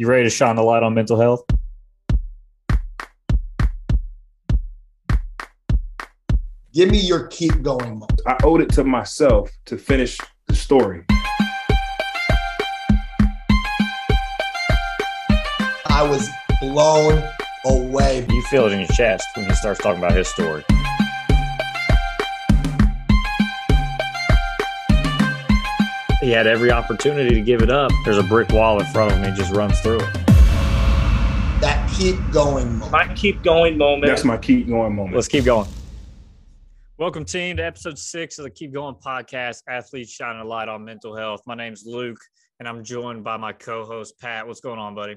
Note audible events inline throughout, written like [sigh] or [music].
You ready to shine the light on mental health? Give me your keep going moment. I owed it to myself to finish the story. I was blown away. You feel it in your chest when he starts talking about his story. He had every opportunity to give it up. There's a brick wall in front of him. He just runs through it. That keep going moment. My keep going moment. That's my keep going moment. Let's keep going. Welcome, team, to episode six of the Keep Going podcast, Athletes Shining a Light on Mental Health. My name's Luke, and I'm joined by my co host, Pat. What's going on, buddy?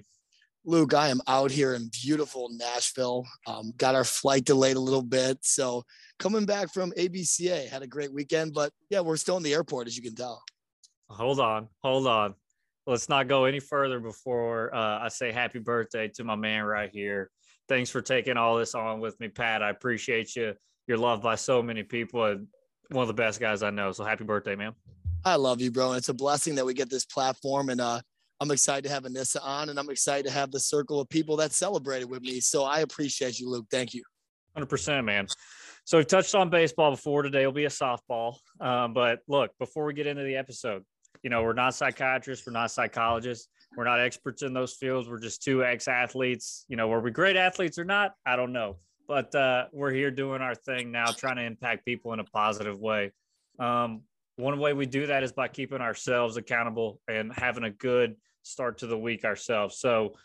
Luke, I am out here in beautiful Nashville. Um, got our flight delayed a little bit. So coming back from ABCA, had a great weekend, but yeah, we're still in the airport, as you can tell. Hold on, hold on. Let's not go any further before uh, I say happy birthday to my man right here. Thanks for taking all this on with me, Pat. I appreciate you. You're loved by so many people and one of the best guys I know. So happy birthday, man. I love you, bro. And it's a blessing that we get this platform. And uh, I'm excited to have Anyssa on, and I'm excited to have the circle of people that celebrated with me. So I appreciate you, Luke. Thank you. 100%, man. So we've touched on baseball before. Today will be a softball. Um, but look, before we get into the episode, you know, we're not psychiatrists, we're not psychologists, we're not experts in those fields. We're just two ex athletes. You know, were we great athletes or not? I don't know. But uh, we're here doing our thing now, trying to impact people in a positive way. Um, one way we do that is by keeping ourselves accountable and having a good start to the week ourselves. So,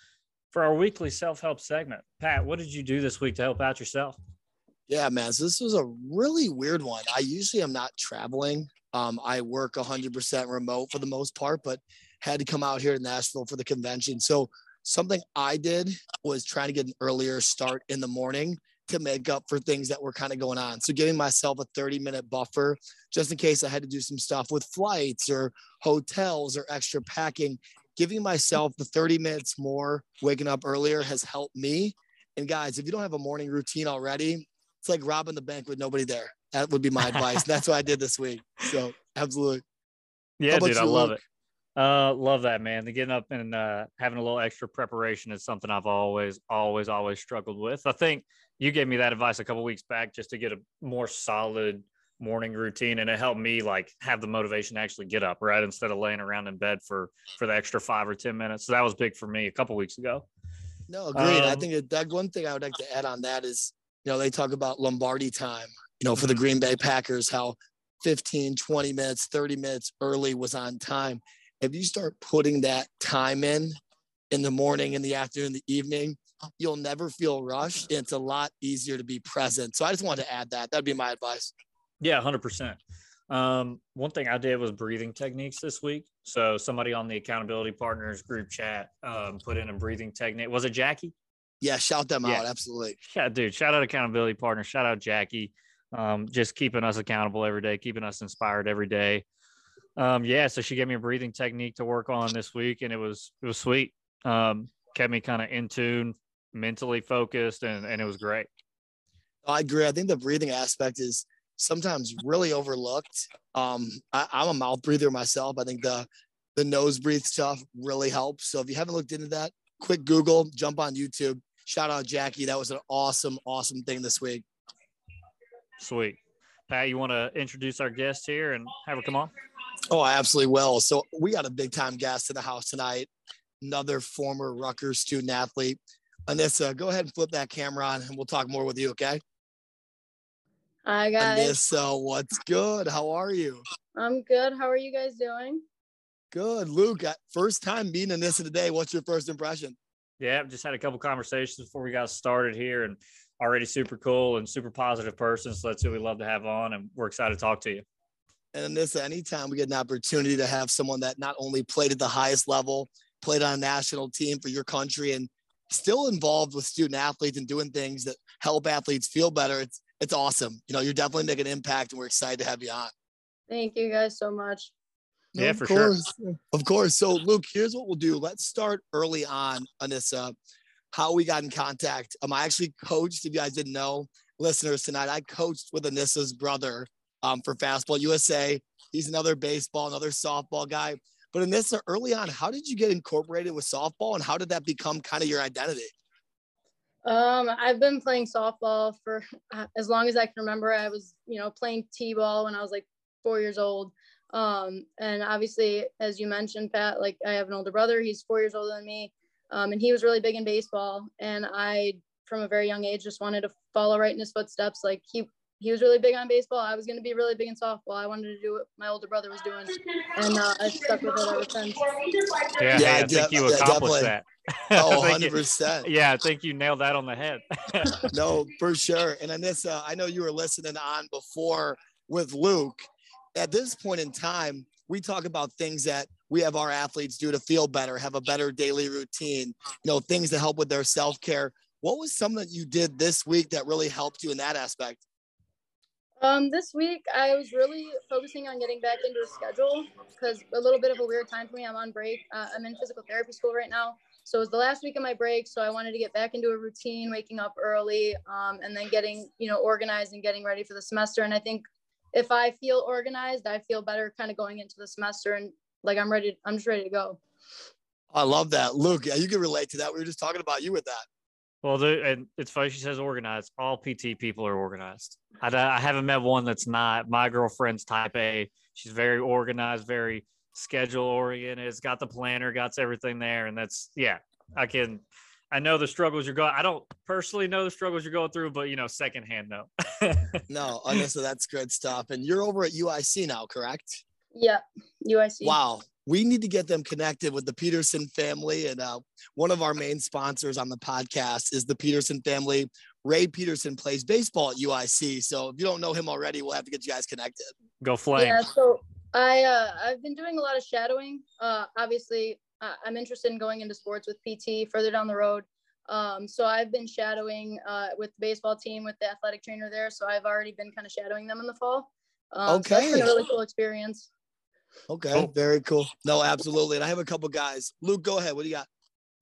for our weekly self help segment, Pat, what did you do this week to help out yourself? Yeah, man. So this was a really weird one. I usually am not traveling. Um, I work 100% remote for the most part, but had to come out here to Nashville for the convention. So something I did was trying to get an earlier start in the morning to make up for things that were kind of going on. So giving myself a 30 minute buffer just in case I had to do some stuff with flights or hotels or extra packing. Giving myself the 30 minutes more waking up earlier has helped me. And guys, if you don't have a morning routine already, it's like robbing the bank with nobody there. That would be my [laughs] advice. That's what I did this week. So absolutely. Yeah, dude, I love Luke? it. Uh, love that, man. The getting up and uh, having a little extra preparation is something I've always, always, always struggled with. I think you gave me that advice a couple weeks back just to get a more solid morning routine, and it helped me like have the motivation to actually get up, right, instead of laying around in bed for for the extra five or ten minutes. So that was big for me a couple weeks ago. No, agreed. Um, I think that one thing I would like to add on that is, you know, they talk about Lombardi time, you know, for the mm-hmm. Green Bay Packers, how 15, 20 minutes, 30 minutes early was on time. If you start putting that time in in the morning, in the afternoon, in the evening, you'll never feel rushed. It's a lot easier to be present. So I just wanted to add that. That'd be my advice. Yeah, 100%. Um, one thing I did was breathing techniques this week. So somebody on the accountability partners group chat um, put in a breathing technique. Was it Jackie? Yeah, shout them yeah. out. Absolutely. Yeah, dude. Shout out accountability partners. Shout out Jackie. Um, just keeping us accountable every day, keeping us inspired every day. Um, yeah, so she gave me a breathing technique to work on this week, and it was it was sweet. Um, kept me kind of in tune, mentally focused, and and it was great. I agree. I think the breathing aspect is sometimes really overlooked. Um, I, am a mouth breather myself. I think the the nose breathe stuff really helps. So if you haven't looked into that, quick Google, jump on YouTube. Shout out Jackie. That was an awesome, awesome thing this week. Sweet. Pat, you want to introduce our guest here and have her come on? Oh, I absolutely will. So we got a big time guest in the house tonight. Another former Rutgers student athlete. Anyssa, go ahead and flip that camera on and we'll talk more with you, okay? Hi guys. So what's good? How are you? I'm good. How are you guys doing? Good. Luke, uh, first time meeting Anyssa today. What's your first impression? Yeah, just had a couple conversations before we got started here and already super cool and super positive person. So that's who we love to have on and we're excited to talk to you. And Anyssa, anytime we get an opportunity to have someone that not only played at the highest level, played on a national team for your country and still involved with student athletes and doing things that help athletes feel better. It's it's awesome. You know, you're definitely making an impact, and we're excited to have you on. Thank you guys so much. Yeah, of for course. sure. Of course. So, Luke, here's what we'll do. Let's start early on, Anyssa, how we got in contact. Um, I actually coached, if you guys didn't know, listeners tonight, I coached with Anyssa's brother um, for Fastball USA. He's another baseball, another softball guy. But Anyssa, early on, how did you get incorporated with softball and how did that become kind of your identity? Um, I've been playing softball for uh, as long as I can remember. I was, you know, playing t-ball when I was like four years old. Um, and obviously, as you mentioned, Pat, like I have an older brother. He's four years older than me, um, and he was really big in baseball. And I, from a very young age, just wanted to follow right in his footsteps. Like he he was really big on baseball. I was going to be really big in softball. I wanted to do what my older brother was doing, and uh, I stuck with it ever since. Yeah, yeah hey, I think you accomplished that. [laughs] Oh, 100%. yeah, I think you nailed that on the head. [laughs] no, for sure. And Anyssa, I know you were listening on before with Luke. At this point in time, we talk about things that we have our athletes do to feel better, have a better daily routine, you know, things to help with their self care. What was something that you did this week that really helped you in that aspect? Um, this week I was really focusing on getting back into a schedule because a little bit of a weird time for me. I'm on break. Uh, I'm in physical therapy school right now, so it was the last week of my break. So I wanted to get back into a routine, waking up early, um, and then getting you know organized and getting ready for the semester. And I think if I feel organized, I feel better kind of going into the semester and like I'm ready. I'm just ready to go. I love that, Luke. Yeah, you can relate to that. We were just talking about you with that. Well, the, and it's funny she says organized. All PT people are organized. I, I haven't met one that's not. My girlfriend's type A. She's very organized, very schedule oriented. It's got the planner, got everything there, and that's yeah. I can. I know the struggles you're going. I don't personally know the struggles you're going through, but you know, secondhand, though. no. [laughs] no, honestly, that's good stuff. And you're over at UIC now, correct? Yeah, UIC. Wow we need to get them connected with the Petersen family. And uh, one of our main sponsors on the podcast is the Petersen family. Ray Petersen plays baseball at UIC. So if you don't know him already, we'll have to get you guys connected. Go Flames. Yeah, so I uh, I've been doing a lot of shadowing. Uh, obviously, uh, I'm interested in going into sports with PT further down the road. Um, so I've been shadowing uh, with the baseball team with the athletic trainer there. So I've already been kind of shadowing them in the fall. Um, okay, so that's been a really cool experience. Okay, cool. very cool. No, absolutely. And I have a couple guys. Luke, go ahead. What do you got?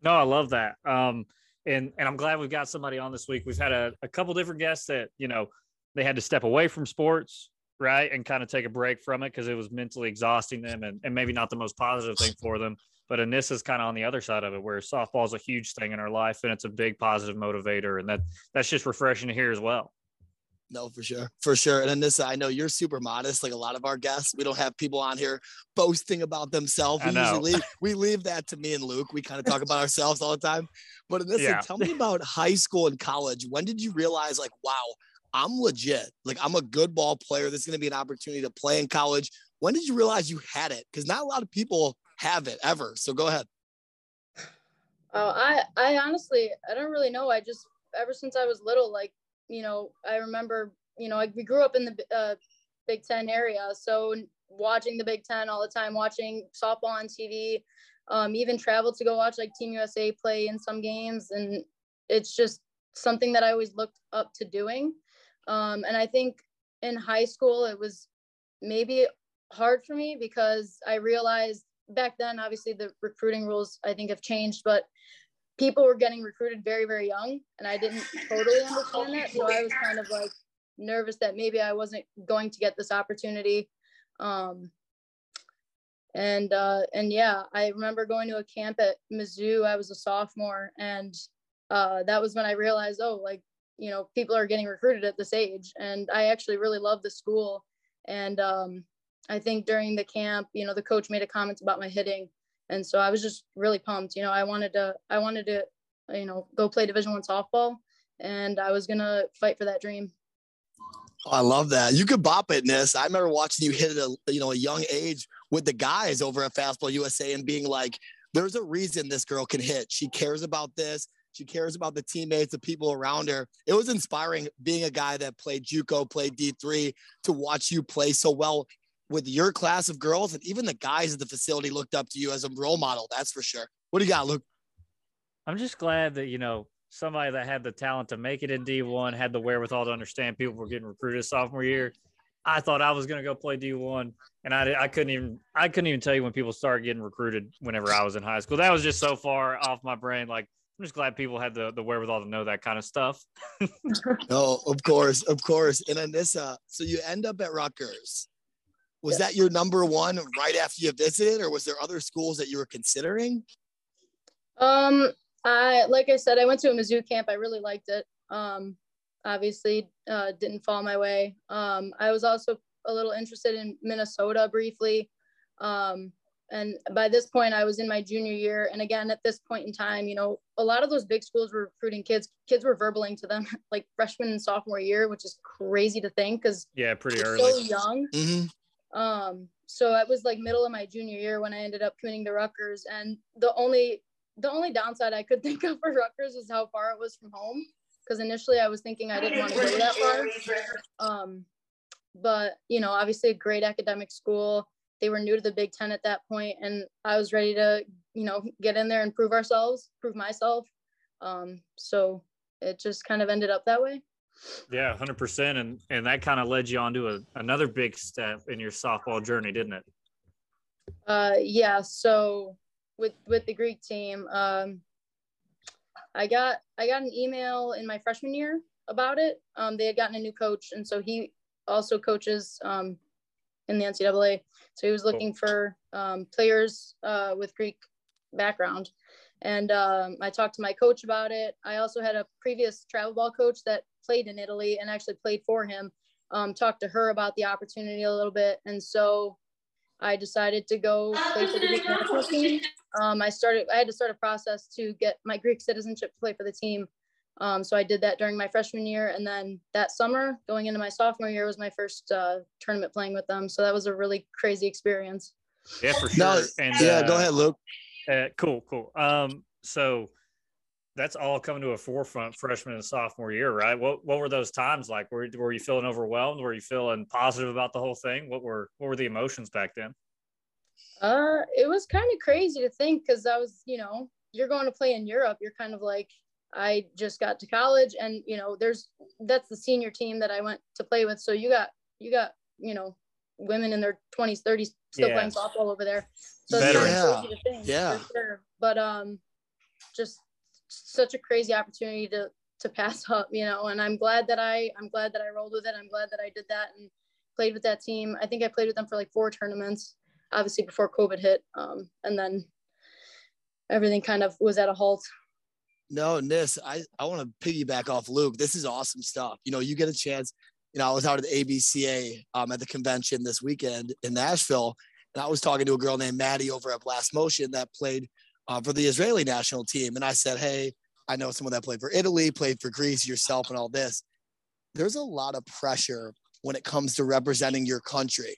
No, I love that. Um, and and I'm glad we've got somebody on this week. We've had a, a couple different guests that you know they had to step away from sports, right, and kind of take a break from it because it was mentally exhausting them and, and maybe not the most positive thing for them. But Anyssa is kind of on the other side of it, where softball is a huge thing in our life and it's a big positive motivator, and that that's just refreshing to hear as well. No, for sure. For sure. And Anyssa, I know you're super modest, like a lot of our guests. We don't have people on here boasting about themselves. We usually leave, we leave that to me and Luke. We kind of talk about ourselves all the time. But Anyssa, yeah. tell me about high school and college. When did you realize, like, wow, I'm legit? Like, I'm a good ball player. This is going to be an opportunity to play in college. When did you realize you had it? Because not a lot of people have it ever. So go ahead. Oh, I, I honestly, I don't really know. I just, ever since I was little, like you know, I remember, you know, we grew up in the uh, Big Ten area, so watching the Big Ten all the time, watching softball on TV, um, even traveled to go watch like Team USA play in some games, and it's just something that I always looked up to doing. Um, and I think in high school it was maybe hard for me because I realized back then, obviously the recruiting rules I think have changed, but people were getting recruited very, very young, and I didn't totally understand that. So I was kind of like nervous that maybe I wasn't going to get this opportunity. Um, and uh, and yeah, I remember going to a camp at Mizzou. I was a sophomore, and uh, that was when I realized, oh, like you know, people are getting recruited at this age, and I actually really love the school. And um, I think during the camp, you know, the coach made a comment about my hitting, and so I was just really pumped. You know, I wanted to I wanted to you know go play Division One softball, and I was gonna fight for that dream. Oh, I love that. You could bop it, Ness. I remember watching you hit at a you know a young age with the guys over at Fastball USA and being like, "There's a reason this girl can hit. She cares about this. She cares about the teammates, the people around her. It was inspiring being a guy that played JUCO, played D3, to watch you play so well with your class of girls and even the guys at the facility looked up to you as a role model. That's for sure. What do you got, Luke? I'm just glad that, you know, somebody that had the talent to make it in D1 had the wherewithal to understand people were getting recruited sophomore year. I thought I was going to go play D1 and I, I couldn't even, I couldn't even tell you when people started getting recruited whenever I was in high school. That was just so far off my brain. Like, I'm just glad people had the, the wherewithal to know that kind of stuff. [laughs] oh, of course, of course. And then this, uh, so you end up at Rutgers Was that your number one right after you visited, or was there other schools that you were considering? Um, I like I said, I went to a Mizzou camp. I really liked it. Um, obviously, uh, didn't fall my way. Um, I was also a little interested in Minnesota briefly. Um, and by this point, I was in my junior year. And again, at this point in time, you know, a lot of those big schools were recruiting kids. Kids were verbalizing to them [laughs] like freshman and sophomore year, which is crazy to think because yeah, pretty early, so young. Mm-hmm. Um, so it was like middle of my junior year when I ended up committing to Rutgers, and the only the only downside I could [laughs] think of for Rutgers was how far it was from home. Because initially I was thinking I didn't want to go that far. Um, but you know, obviously a great academic school. They were new to the Big Ten at that point, and I was ready to, you know, get in there and prove ourselves, prove myself. Um, so it just kind of ended up that way. Yeah, hundred percent, and and that kind of led you on to a, another big step in your softball journey, didn't it? Uh, yeah. So with with the Greek team, um, I got I got an email in my freshman year about it. Um, they had gotten a new coach, and so he also coaches um, in the NCAA. So he was looking for um, players uh, with Greek background. And um, I talked to my coach about it. I also had a previous travel ball coach that played in Italy and actually played for him. Um, talked to her about the opportunity a little bit, and so I decided to go play for the Greek national team. Um, I started. I had to start a process to get my Greek citizenship to play for the team. Um, so I did that during my freshman year, and then that summer, going into my sophomore year, was my first uh, tournament playing with them. So that was a really crazy experience. Yeah, for sure. No, and yeah, uh, go ahead, Luke. Uh, cool, cool. Um, so that's all coming to a forefront freshman and sophomore year, right? What what were those times like? Were were you feeling overwhelmed? Were you feeling positive about the whole thing? What were what were the emotions back then? Uh, it was kind of crazy to think because I was, you know, you're going to play in Europe. You're kind of like, I just got to college, and you know, there's that's the senior team that I went to play with. So you got you got you know women in their 20s, 30s still Yeah. playing softball over there. So Better. Yeah. crazy Yeah. sure. But um, just such a crazy opportunity to to pass [laughs] up, you know. And I'm glad that I I'm glad that I rolled with it. I'm glad that I did that and played with that team. I think I played with them for like four tournaments, obviously before COVID hit. Um, and then everything kind of was at a halt. No, Nis, I, I want to piggyback off Luke. This is awesome stuff. You know, you get a chance. You know, I was out at the ABCA um, at the convention this weekend in Nashville, and I was talking to a girl named Maddie over at Blast Motion that played uh, for the Israeli national team. And I said, Hey, I know someone that played for Italy, played for Greece, yourself, and all this. There's a lot of pressure when it comes to representing your country.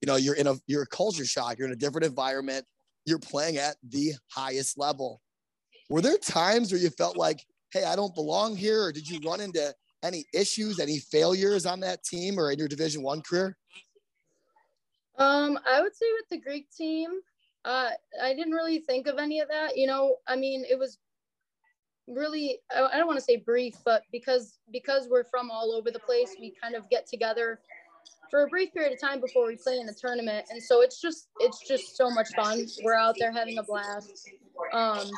You know, you're in a you're a culture shock. You're in a different environment. You're playing at the highest level. Were there times where you felt like, hey, I don't belong here? Or did you run into any issues, any failures on that team or in your division one career? Um, I would say with the Greek team, uh, I didn't really think of any of that. You know, I mean, it was really I don't want to say brief, but because because we're from all over the place, we kind of get together for a brief period of time before we play in a tournament, and so it's just it's just so much fun. We're out there having a blast. Um,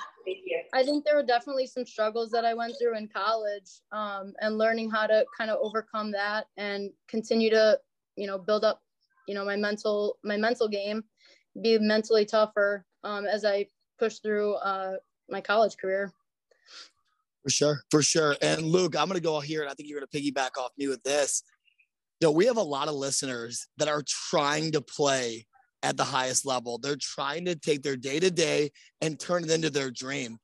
I think there were definitely some struggles that I went through in college, um, and learning how to kind of overcome that and continue to you know build up you know my mental my mental game be mentally tougher um, as i push through uh, my college career For sure, for sure. And Luke, I'm to go here, and I think you're to piggyback off me with this. You know, we have a lot of listeners that are trying to play at the highest level. They're trying to take their day to day and turn it into their dream.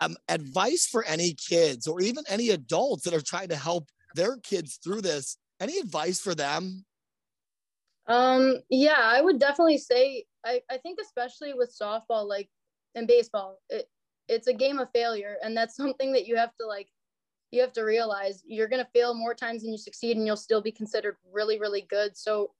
Um, advice for any kids or even any adults that are trying to help their kids through this. Any advice for them? Um, yeah i would definitely say I, I think especially with softball like and baseball it, it's a game of failure and that's [laughs] something that you have to like you have to realize. You're to fail more times than you succeed and you'll still be considered really really good. So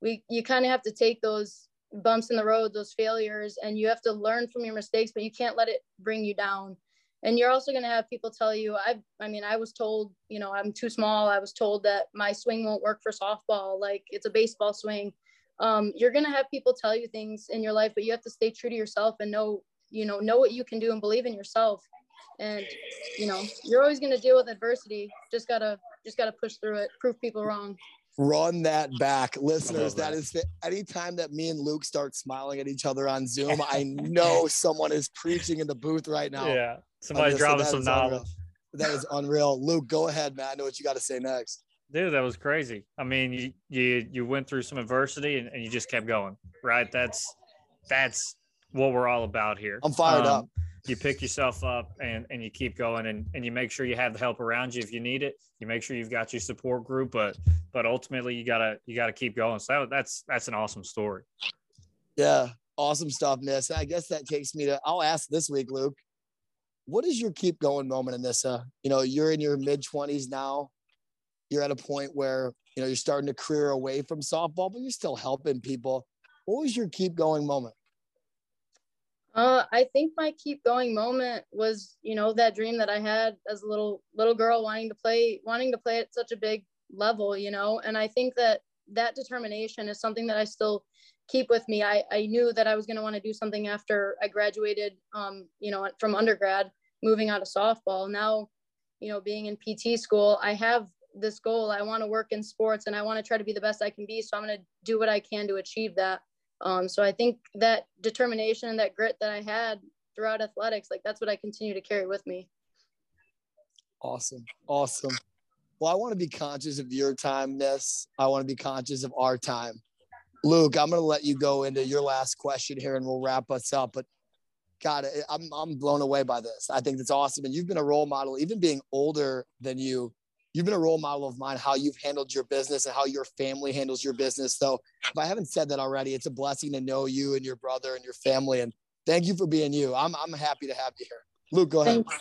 we you kind of have to take those bumps in the road those failures and you have to learn from your mistakes but you can't let it bring you down and you're also going to have people tell you i i mean i was told you know i'm too small i was told that my swing won't work for softball like it's a baseball swing um, you're going to have people tell you things in your life but you have to stay true to yourself and know you know know what you can do and believe in yourself and you know you're always going to deal with adversity just gotta just gotta push through it prove people wrong Run that back, listeners. that. that is fit. anytime that me and Luke start smiling at each other on Zoom, [laughs] I know someone is preaching in the booth right now. Yeah. Somebody Alyssa, dropping that some is unreal. knowledge. That is unreal. Luke, go ahead, man. I know what you got to say next. Dude, that was crazy. I mean, you you you went through some adversity and, and you just kept going, right? That's that's what we're all about here. I'm fired um, up. You pick yourself up and and you keep going and and you make sure you have the help around you if you need it. You make sure you've got your support group, but but ultimately you gotta you gotta keep going. So that, that's that's an awesome story. Yeah, awesome stuff, Miss. I guess that takes me to. I'll ask this week, Luke. What is your keep going moment Anyssa? You know, you're in your mid 20s now. You're at a point where you know you're starting to career away from softball, but you're still helping people. What was your keep going moment? Uh, I think my keep going moment was, you know, that dream that I had as a little little girl wanting to play, wanting to play at such a big level, you know. And I think that that determination is something that I still keep with me. I, I knew that I was going to want to do something after I graduated, um, you know, from undergrad, moving out of softball. Now, you know, being in PT school, I have this goal. I want to work in sports and I want to try to be the best I can be. So I'm going to do what I can to achieve that. Um, so I think that determination and that grit that I had throughout athletics, like that's what I continue to carry with me. Awesome. Awesome. Well, I want to be conscious of your time, Miss. I want to be conscious of our time. Luke, I'm going to let you go into your last question here and we'll wrap us up. But God, I'm, I'm blown away by this. I think it's awesome. And you've been a role model, even being older than you. You've been a role model of mine, how you've handled your business and how your family handles your business. So, if I haven't said that already, it's a blessing to know you and your brother and your family. And thank you for being you. I'm, I'm happy to have you here. Luke, go ahead. Thanks.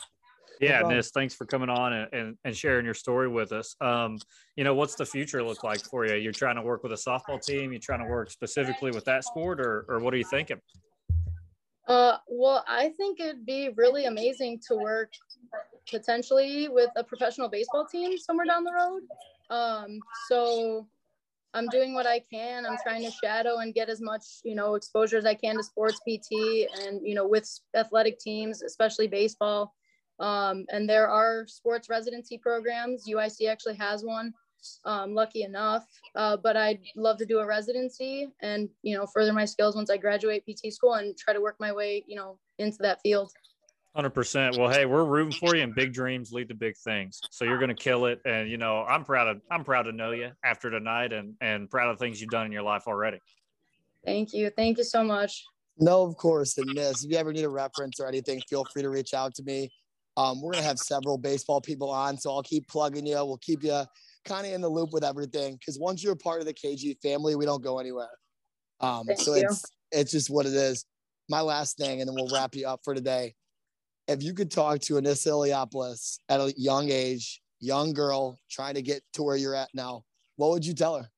Yeah, problem. Nis, thanks for coming on and, and, and sharing your story with us. Um, you know, what's the future look like for you? You're trying to work with a softball team, you're trying to work specifically with that sport, or, or what are you thinking? Uh, well, I think it'd be really amazing to work potentially with a professional baseball team somewhere down the road. Um, so I'm doing what I can. I'm trying to shadow and get as much, you know, exposure as I can to sports PT and, you know, with athletic teams, especially baseball. Um, and there are sports residency programs. UIC actually has one. Um, lucky enough, uh, but I'd love to do a residency and you know further my skills once I graduate PT school and try to work my way you know into that field. Hundred percent. Well, hey, we're rooting for you, and big dreams lead to big things. So you're going to kill it, and you know I'm proud of I'm proud to know you after tonight, and and proud of things you've done in your life already. Thank you, thank you so much. No, of course. And Miss, if you ever need a reference or anything, feel free to reach out to me. Um, we're gonna have several baseball people on, so I'll keep plugging you. We'll keep you kind of in the loop with everything because once you're a part of the KG family, we don't go anywhere. Um, Thank so you. it's it's just what it is. My last thing, and then we'll wrap you up for today. If you could talk to Anyssa Iliopolis at a young age, young girl trying to get to where you're at now, what would you tell her?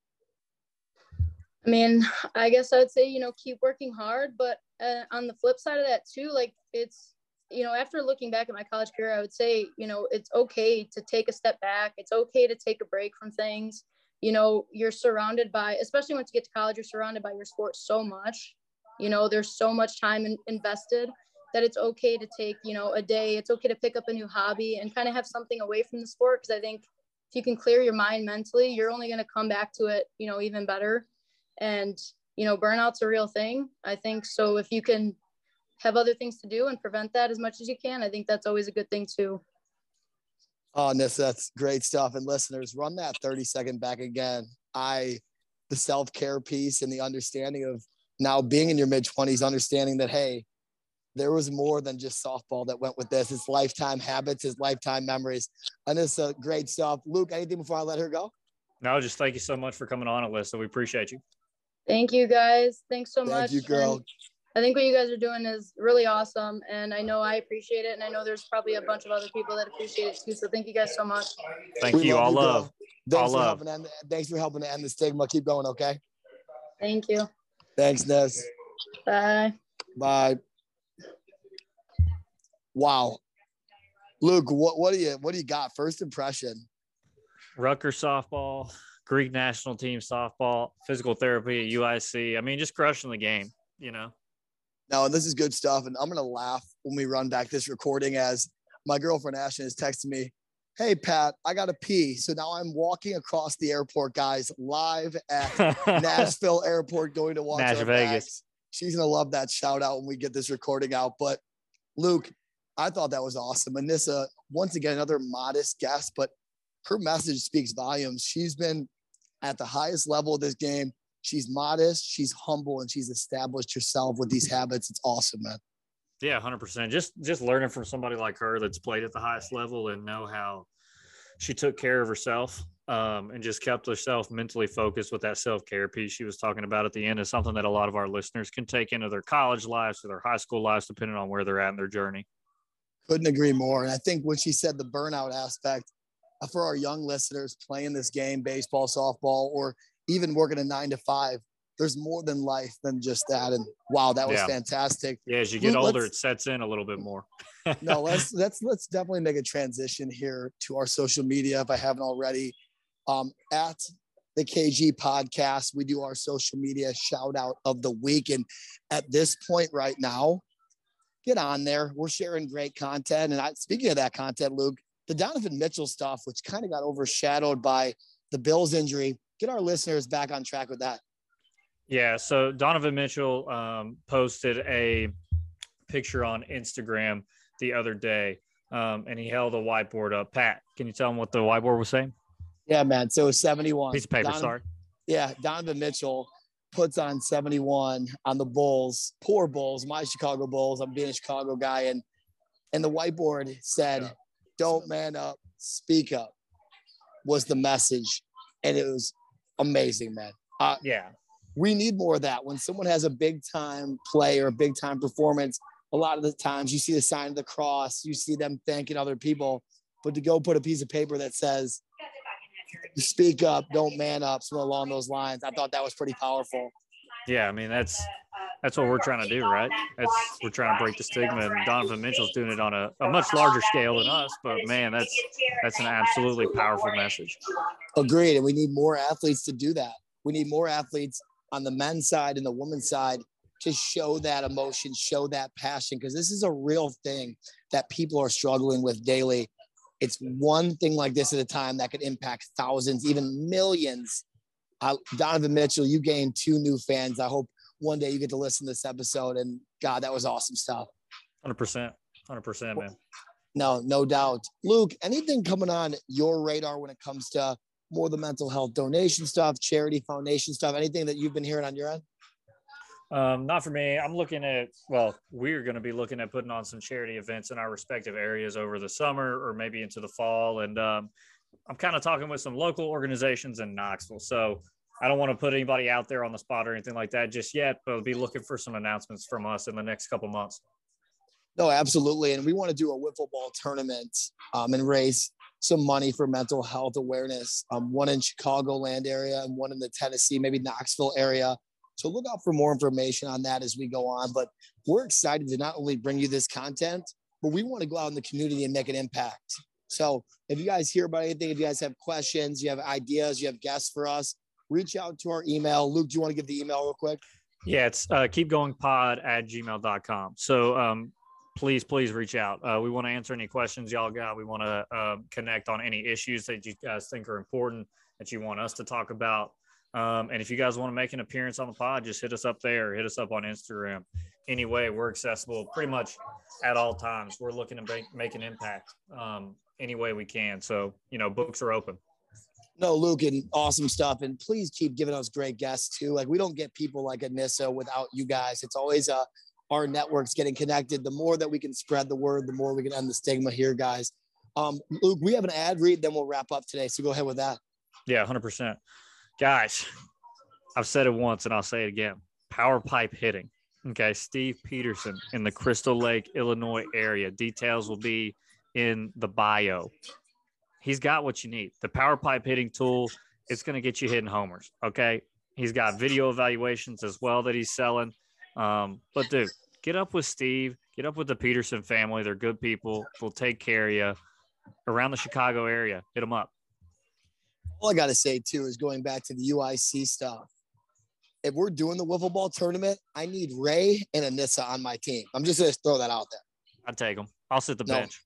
I mean, I guess I'd say, you know, keep working hard. But uh, on the flip side of that, too, like it's, you know, after looking back at my college career, I would say, you know, it's okay to take a step back. It's okay to take a break from things. You know, you're surrounded by, especially once you get to college, you're surrounded by your sport so much. You know, there's so much time in, invested that it's okay to take, you know, a day. It's okay to pick up a new hobby and kind of have something away from the sport. Cause I think if you can clear your mind mentally, you're only going to come back to it, you know, even better and you know burnout's a real thing i think so if you can have other things to do and prevent that as much as you can i think that's always a good thing too Oh, Nissa, that's great stuff. And listeners, run that 30 second back again. I, the self care piece and the understanding of now being in your mid 20s, understanding that, hey, there was more than just softball that went with this. It's lifetime habits, it's lifetime memories. Anyssa, uh, great stuff. Luke, anything before I let her go? No, just thank you so much for coming on, Alyssa. We appreciate you. thank you guys thanks so Thank much you, girl. And i think what you guys are doing is really awesome and i know i appreciate it and i know there's probably a bunch of other people that appreciate it too so thank you guys so much Thank We you. All girl. love. Thanks All for love. helping end, thanks for helping to end the stigma. Keep going, okay? thank you Thanks, Ness. bye Bye. Wow. Luke, what, what do you what do you got? First impression. Rutgers softball, Greek national team softball, physical therapy at UIC. I mean, just crushing the game. You know. No, and this is good stuff. And I'm gonna laugh when we run back this recording as my girlfriend Ashton is texting me. Hey, Pat, I got to pee. So now I'm walking across the airport, guys, live at [laughs] Nashville Airport going to watch Nash Vegas. She's going to love that shout out when we get this recording out. But Luke, I thought that was awesome. Anyssa, uh, once again, another modest guest, but her message speaks volumes. She's been at the highest level of this game. She's modest, she's humble, and she's established herself with these habits. It's awesome, man. Yeah, hundred percent. Just just learning from somebody like her that's played at the highest level and know how she took care of herself um, and just kept herself mentally focused with that self care piece she was talking about at the end is something that a lot of our listeners can take into their college lives or their high school lives, depending on where they're at in their journey. Couldn't agree more. And I think when she said the burnout aspect uh, for our young listeners playing this game, baseball, softball, or even working a nine to five, there's more than life than just that. And wow, that was Yeah. fantastic. Yeah, as you get older, it sets in a little bit more. [laughs] no, let's [laughs] let's let's definitely make a transition here to our social media if I haven't already. Um, at the KG podcast, we do our social media shout out of the week. And at this point right now, get on there. We're sharing great content. And I speaking of that content, Luke, the Donovan Mitchell stuff, which kind of got overshadowed by the Bills injury, get our listeners back on track with that. Yeah. So Donovan Mitchell um, posted a picture on Instagram the other day, um, and he held a whiteboard up. Pat, can you tell him what the whiteboard was saying? Yeah, man. So 71. Piece of paper. Donovan- sorry. Yeah, Donovan Mitchell puts on 71 on the Bulls, poor Bulls, my Chicago Bulls. I'm being a Chicago guy, and and the whiteboard said, Yeah. "Don't man up, speak up," was the message, and it was amazing, man. Uh, Yeah. we need more of that. When someone has a big time play or a big time performance, a lot of the times you see the sign of the cross, you see them thanking other people, but to go put a piece of paper that says, speak up, don't man up, something along those lines, I thought that was pretty powerful. Yeah. I mean, that's that's what we're trying to do, right? That's we're trying to break the stigma, and Donovan Mitchell's doing it on a, a much larger scale than us. But man, that's that's an absolutely powerful message. Agreed. And we need more athletes to do that. We need more athletes on the men's side and the women's side to show that emotion, show that passion, because this is a real thing that people are struggling with daily. It's one thing like this at a time that could impact thousands, even millions. Uh, Donovan Mitchell, you gained two new fans. I hope one day you get to listen to this episode. And God, that was awesome stuff. Hundred percent. Hundred percent, man. No, no doubt. Luke, anything coming on your radar when it comes to more the mental health donation stuff, charity foundation stuff, anything that you've been hearing on your end? Um, not for me. I'm looking at, well, we're going to be looking at putting on some charity events in our respective areas over the summer or maybe into the fall. And um, I'm kind of talking with some local organizations in Knoxville. So I don't want to put anybody out there on the spot or anything like that just yet, but I'll be looking for some announcements from us in the next couple months. No, absolutely. And we want to do a wiffle ball tournament um, and raise some money for mental health awareness. Um, one in Chicagoland area and one in the Tennessee, maybe Knoxville area. So look out for more information on that as we go on. But we're excited to not only bring you this content, but we want to go out in the community and make an impact. So if you guys hear about anything, if you guys have questions, you have ideas, you have guests for us, reach out to our email. Luke, do you want to give the email real quick? Yeah, it's uh, keepgoingpod at gmail.com. So um, please, please reach out. Uh, we want to answer any questions y'all got. We want to uh, connect on any issues that you guys think are important that you want us to talk about. Um, and if you guys want to make an appearance on the pod, just hit us up there, hit us up on Instagram. Anyway, we're accessible pretty much at all times. We're looking to make, make an impact um, any way we can. So, you know, books are open. No, Luke, and awesome stuff. And please keep giving us great guests too. Like we don't get people like Anyssa without you guys. It's always uh our networks getting connected. The more that we can spread the word, the more we can end the stigma here, guys. Um, Luke, we have an ad read, then we'll wrap up today. So go ahead with that. Yeah, 100%. Guys, I've said it once and I'll say it again. Power pipe hitting. Okay. Steve Petersen in the Crystal Lake, Illinois area. Details will be in the bio. He's got what you need. The power pipe hitting tool, it's going to get you hitting homers. Okay. He's got video evaluations as well that he's selling. Um, but dude, get up with Steve, get up with the Petersen family. They're good people. They'll take care of you around the Chicago area. Hit them up. All I got to say too is going back to the UIC stuff. If we're doing the wiffle ball tournament, I need Ray and Anyssa on my team. I'm just going to throw that out there. I'd take them. I'll sit the No. bench.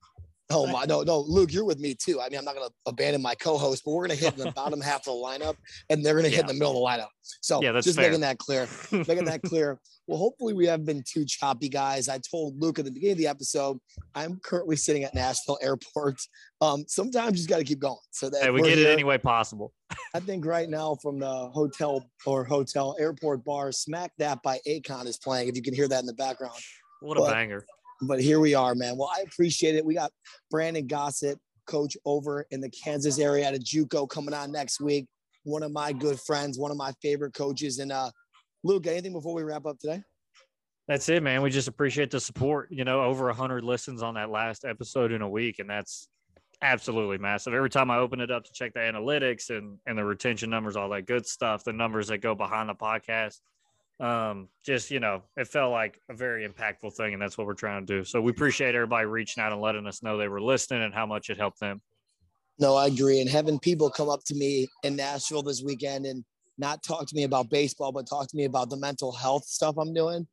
Oh my no no Luke, you're with me too. I mean, I'm not gonna abandon my co-host, but we're gonna hit in the [laughs] bottom half of the lineup, and they're gonna hit in the middle of the lineup. So Yeah, that's just fair. making that clear. [laughs] Making that clear. Well, hopefully we haven't been too choppy, guys. I told Luke at the beginning of the episode, I'm currently sitting at Nashville Airport. Um, sometimes you just got to keep going. So that Hey, we get it any way possible. I think right now from the hotel or hotel airport bar, Smack That by Akon is playing. If you can hear that in the background. What a But- banger. But here we are, man. Well, I appreciate it. We got Brandon Gossett, coach over in the Kansas area at a JUCO coming on next week. One of my good friends, one of my favorite coaches. And uh Luke, anything before we wrap up today? That's it, man. We just appreciate the support. You know, over 100 listens on that last episode in a week, and that's absolutely massive. Every time I open it up to check the analytics and and the retention numbers, all that good stuff, the numbers that go behind the podcast, um, just you know, it felt like a very impactful thing, and that's what we're trying to do. So we appreciate everybody reaching out and letting us know they were listening and how much it helped them. No, I agree. And having people come up to me in Nashville this weekend and not talk to me about baseball, but talk to me about the mental health stuff I'm doing.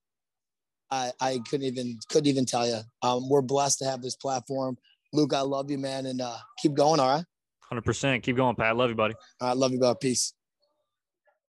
I, I couldn't even couldn't even tell you. Um, we're blessed to have this platform. Luke, I love you, man, and uh, keep going. All right. 100%. Keep going, Pat. Love you, buddy. All right. Love you, bud. Peace.